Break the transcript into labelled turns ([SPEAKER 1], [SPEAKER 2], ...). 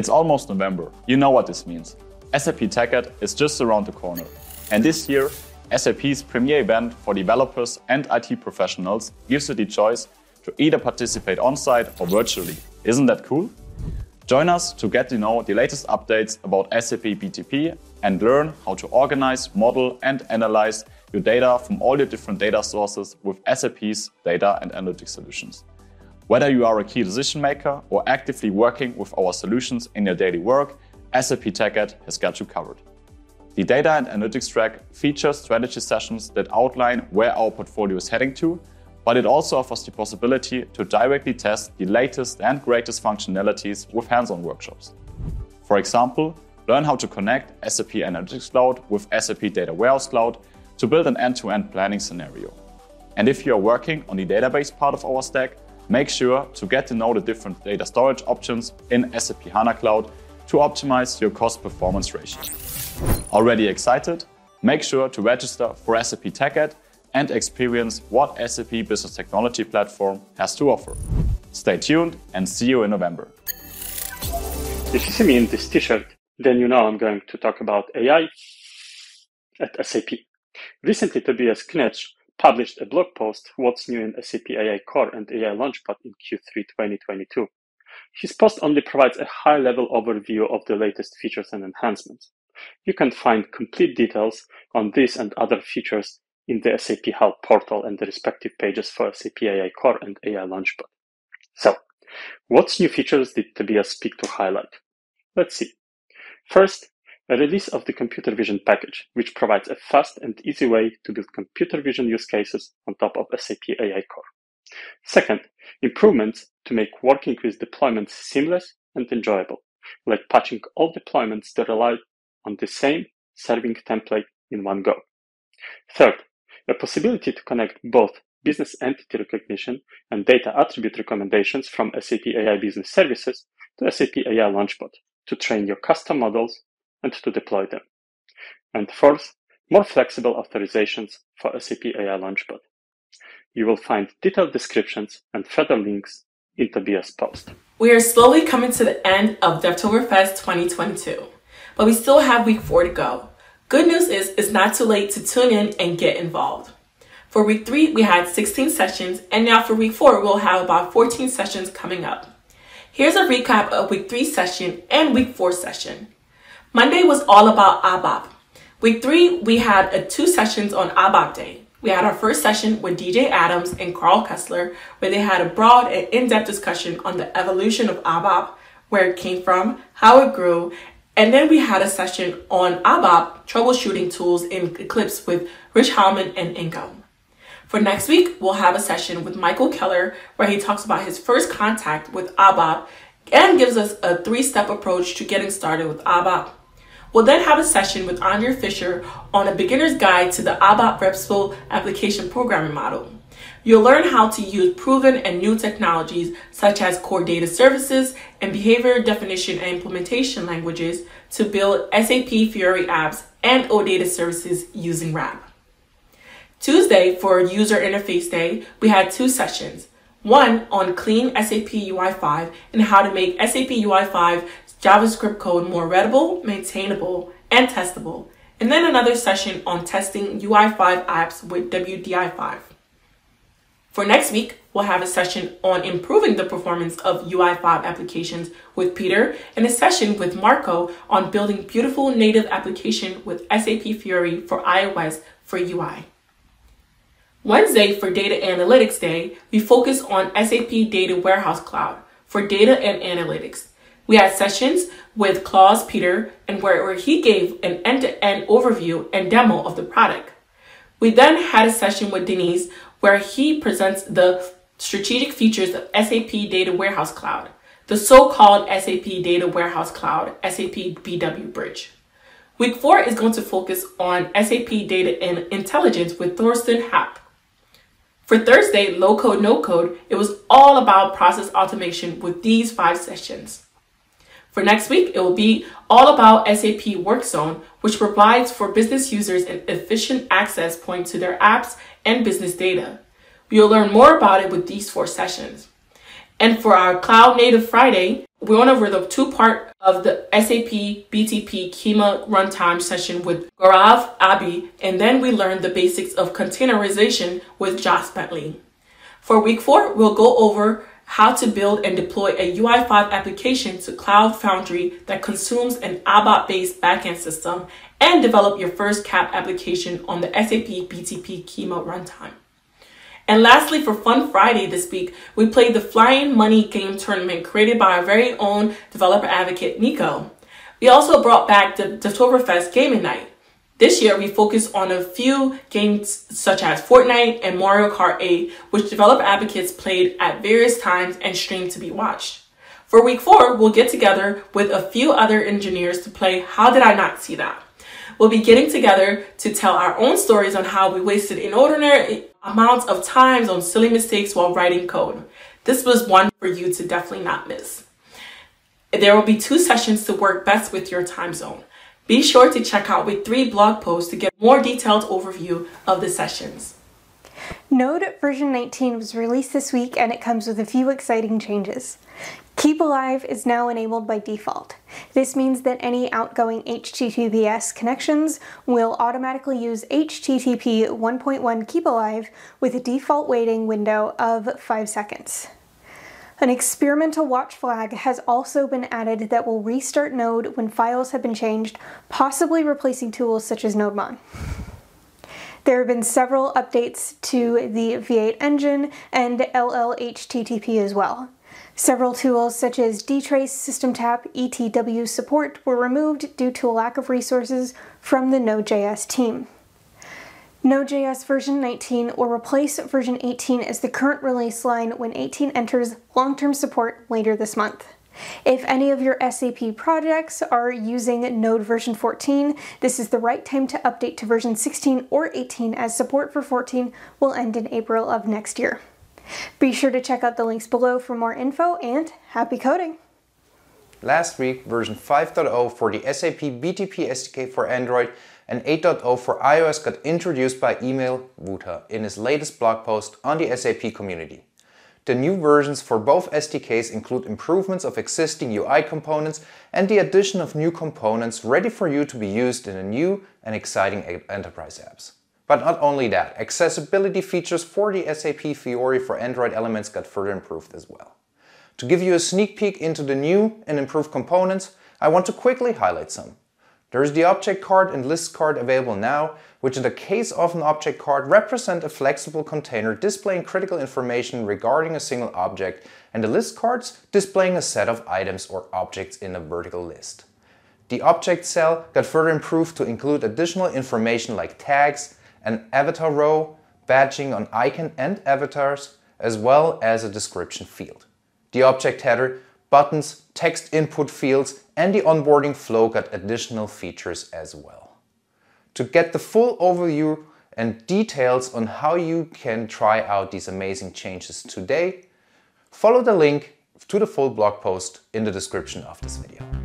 [SPEAKER 1] It's almost November. You know what this means. SAP TechEd is just around the corner. And this year, SAP's premier event for developers and IT professionals gives you the choice to either participate on site or virtually. Isn't that cool? Join us to get to know the latest updates about SAP BTP and learn how to organize, model, and analyze your data from all your different data sources with SAP's data and analytics solutions. Whether you are a key decision maker or actively working with our solutions in your daily work, SAP TechEd has got you covered. The Data and Analytics track features strategy sessions that outline where our portfolio is heading to, but it also offers the possibility to directly test the latest and greatest functionalities with hands on workshops. For example, learn how to connect SAP Analytics Cloud with SAP Data Warehouse Cloud to build an end to end planning scenario. And if you are working on the database part of our stack, make sure to get to know the different data storage options in SAP HANA Cloud to optimize your cost performance ratio. Already excited? Make sure to register for SAP TechEd and experience what SAP Business Technology Platform has to offer. Stay tuned and see you in November.
[SPEAKER 2] If you see me in this t-shirt, then you know I'm going to talk about AI at SAP. Recently, Tobias Knietzsch published a blog post, What's New in SAP AI Core and AI Launchpad in Q3 2022. His post only provides a high level overview of the latest features and enhancements. You can find complete details on this and other features in the SAP Help portal and the respective pages for SAP AI Core and AI Launchpad. So, what's new features did Tobias speak to highlight? Let's see. First, a release of the computer vision package, which provides a fast and easy way to build computer vision use cases on top of SAP AI Core. Second, improvements to make working with deployments seamless and enjoyable, like patching all deployments that rely on the same serving template in one go. Third, a possibility to connect both business entity recognition and data attribute recommendations from SAP AI Business Services to SAP AI Launchpad to train your custom models and to deploy them. And fourth, more flexible authorizations for SAP AI Launchpad. You will find detailed descriptions and further links in Tobias' post.
[SPEAKER 3] We are slowly coming to the end of DevToberfest 2022, but we still have week four to go. Good news is it's not too late to tune in and get involved. For week three, we had 16 sessions, and now for week four, we'll have about 14 sessions coming up. Here's a recap of week three session and week four session. Monday was all about ABAP. Week three, we had two sessions on ABAP Day. We had our first session with DJ Adams and Karl Kessler, where they had a broad and in-depth discussion on the evolution of ABAP, where it came from, how it grew, and then we had a session on ABAP troubleshooting tools in Eclipse with Rich Heilman and Ingo. For next week, we'll have a session with Michael Keller, where he talks about his first contact with ABAP and gives us a three-step approach to getting started with ABAP. We'll then have a session with Andre Fischer on a beginner's guide to the ABAP RESTful application programming model. You'll learn how to use proven and new technologies such as core data services and behavior definition and implementation languages to build SAP Fiori apps and OData services using RAP. Tuesday, for User Interface Day, we had two sessions. One on clean SAP UI5 and how to make SAP UI5 JavaScript code more readable, maintainable, and testable, and then another session on testing UI5 apps with WDI5. For next week, we'll have a session on improving the performance of UI5 applications with Peter and a session with Marco on building beautiful native application with SAP Fiori for iOS for UI. Wednesday for Data Analytics Day, we focus on SAP Data Warehouse Cloud for data and analytics. We had sessions with Klaus Peter and where, where he gave an end-to-end overview and demo of the product. We then had a session with Denise where he presents the strategic features of SAP Data Warehouse Cloud, the so-called SAP Data Warehouse Cloud, SAP BW Bridge. Week four is going to focus on SAP Data and Intelligence with Thorsten Happ. For Thursday, low code, no code, it was all about process automation with these five sessions. For next week, it will be all about SAP WorkZone, which provides for business users an efficient access point to their apps and business data. You'll learn more about it with these four sessions. And for our Cloud Native Friday, we went over the two part of the SAP BTP Kyma runtime session with Gaurav Abbi, and then we learned the basics of containerization with Josh Bentley. For week four, we'll go over how to build and deploy a UI5 application to Cloud Foundry that consumes an ABAP based backend system and develop your first CAP application on the SAP BTP Kyma runtime. And lastly, for Fun Friday this week, we played the Flying Money game tournament created by our very own developer advocate, Nico. We also brought back the Devtoberfest Gaming Night. This year, we focused on a few games such as Fortnite and Mario Kart 8, which developer advocates played at various times and streamed to be watched. For week four, we'll get together with a few other engineers to play How Did I Not See That? We'll be getting together to tell our own stories on how we wasted inordinate amounts of times on silly mistakes while writing code. This was one for you to definitely not miss. There will be two sessions to work best with your time zone. Be sure to check out week three blog posts to get a more detailed overview of the sessions.
[SPEAKER 4] Node version 19 was released this week and it comes with a few exciting changes. Keep Alive is now enabled by default. This means that any outgoing HTTPS connections will automatically use HTTP 1.1 Keep Alive with a default waiting window of 5 seconds. An experimental watch flag has also been added that will restart Node when files have been changed, possibly replacing tools such as NodeMon. There have been several updates to the V8 engine and LLHTTP as well. Several tools such as dtrace, systemtap, ETW support were removed due to a lack of resources from the Node.js team. Node.js version 19 will replace version 18 as the current release line when 18 enters long-term support later this month. If any of your SAP projects are using Node version 14, this is the right time to update to version 16 or 18 as support for 14 will end in April of next year. Be sure to check out the links below for more info and happy coding!
[SPEAKER 5] Last week, version 5.0 for the SAP BTP SDK for Android and 8.0 for iOS got introduced by Emil Voutta in his latest blog post on the SAP community. The new versions for both SDKs include improvements of existing UI components and the addition of new components ready for you to be used in a new and exciting enterprise apps. But not only that, accessibility features for the SAP Fiori for Android elements got further improved as well. To give you a sneak peek into the new and improved components, I want to quickly highlight some. There is the object card and list card available now, which in the case of an object card represent a flexible container displaying critical information regarding a single object and the list cards displaying a set of items or objects in a vertical list. The object cell got further improved to include additional information like tags, an avatar row, badging on icon and avatars, as well as a description field. The object header, buttons, text input fields, and the onboarding flow got additional features as well. To get the full overview and details on how you can try out these amazing changes today, follow the link to the full blog post in the description of this video.